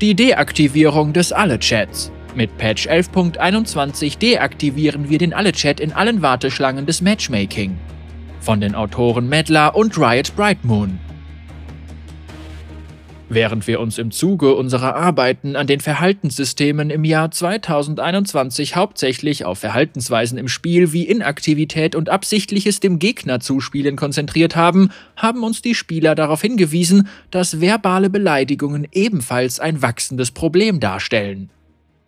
Die Deaktivierung des Alle-Chats. Mit Patch 11.21 deaktivieren wir den Alle-Chat in allen Warteschlangen des Matchmaking. Von den Autoren Medlar und Riot Brightmoon. Während wir uns im Zuge unserer Arbeiten an den Verhaltenssystemen im Jahr 2021 hauptsächlich auf Verhaltensweisen im Spiel wie Inaktivität und absichtliches dem Gegner zuspielen konzentriert haben, haben uns die Spieler darauf hingewiesen, dass verbale Beleidigungen ebenfalls ein wachsendes Problem darstellen.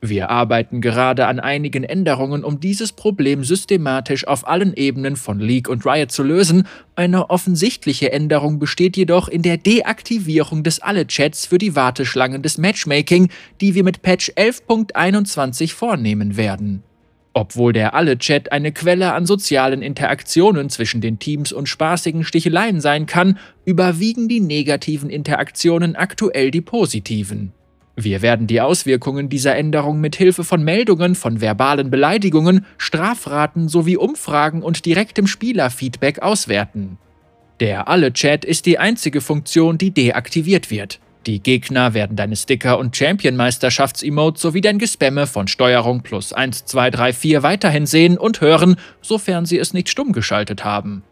Wir arbeiten gerade an einigen Änderungen, um dieses Problem systematisch auf allen Ebenen von League und Riot zu lösen. Eine offensichtliche Änderung besteht jedoch in der Deaktivierung des Alle-Chats für die Warteschlangen des Matchmaking, die wir mit Patch 11.21 vornehmen werden. Obwohl der Alle-Chat eine Quelle an sozialen Interaktionen zwischen den Teams und spaßigen Sticheleien sein kann, überwiegen die negativen Interaktionen aktuell die positiven. Wir werden die Auswirkungen dieser Änderung mit Hilfe von Meldungen von verbalen Beleidigungen, Strafraten sowie Umfragen und direktem Spielerfeedback auswerten. Der Alle-Chat ist die einzige Funktion, die deaktiviert wird. Die Gegner werden deine Sticker und Champion-Meisterschafts-Emotes sowie dein Gespamme von Steuerung plus 1, 2, 3, 4 weiterhin sehen und hören, sofern sie es nicht stumm geschaltet haben.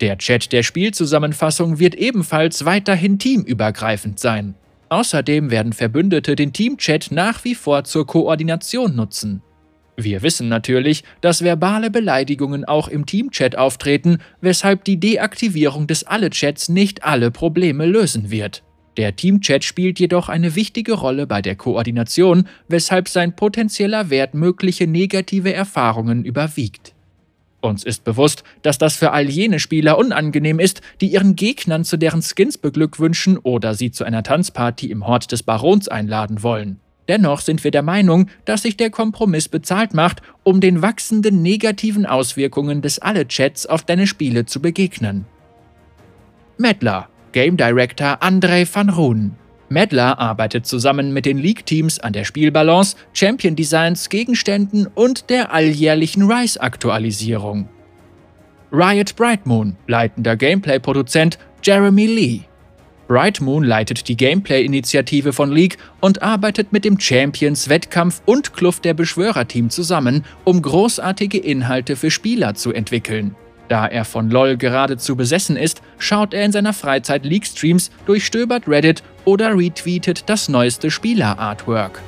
Der Chat der Spielzusammenfassung wird ebenfalls weiterhin teamübergreifend sein. Außerdem werden Verbündete den Teamchat nach wie vor zur Koordination nutzen. Wir wissen natürlich, dass verbale Beleidigungen auch im Teamchat auftreten, weshalb die Deaktivierung des Alle-Chats nicht alle Probleme lösen wird. Der Teamchat spielt jedoch eine wichtige Rolle bei der Koordination, weshalb sein potenzieller Wert mögliche negative Erfahrungen überwiegt. Uns ist bewusst, dass das für all jene Spieler unangenehm ist, die ihren Gegnern zu deren Skins beglückwünschen oder sie zu einer Tanzparty im Hort des Barons einladen wollen. Dennoch sind wir der Meinung, dass sich der Kompromiss bezahlt macht, um den wachsenden negativen Auswirkungen des Alle-Chats auf deine Spiele zu begegnen. Medler, Game Director André van Roon Medler arbeitet zusammen mit den League-Teams an der Spielbalance, Champion-Designs, Gegenständen und der alljährlichen Rise-Aktualisierung. Riot Brightmoon, leitender Gameplay-Produzent Jeremy Lee. Brightmoon leitet die Gameplay-Initiative von League und arbeitet mit dem Champions, Wettkampf und Kluft der Beschwörer-Team zusammen, um großartige Inhalte für Spieler zu entwickeln. Da er von LOL geradezu besessen ist, schaut er in seiner Freizeit League-Streams, durchstöbert Reddit oder retweetet das neueste Spieler-Artwork.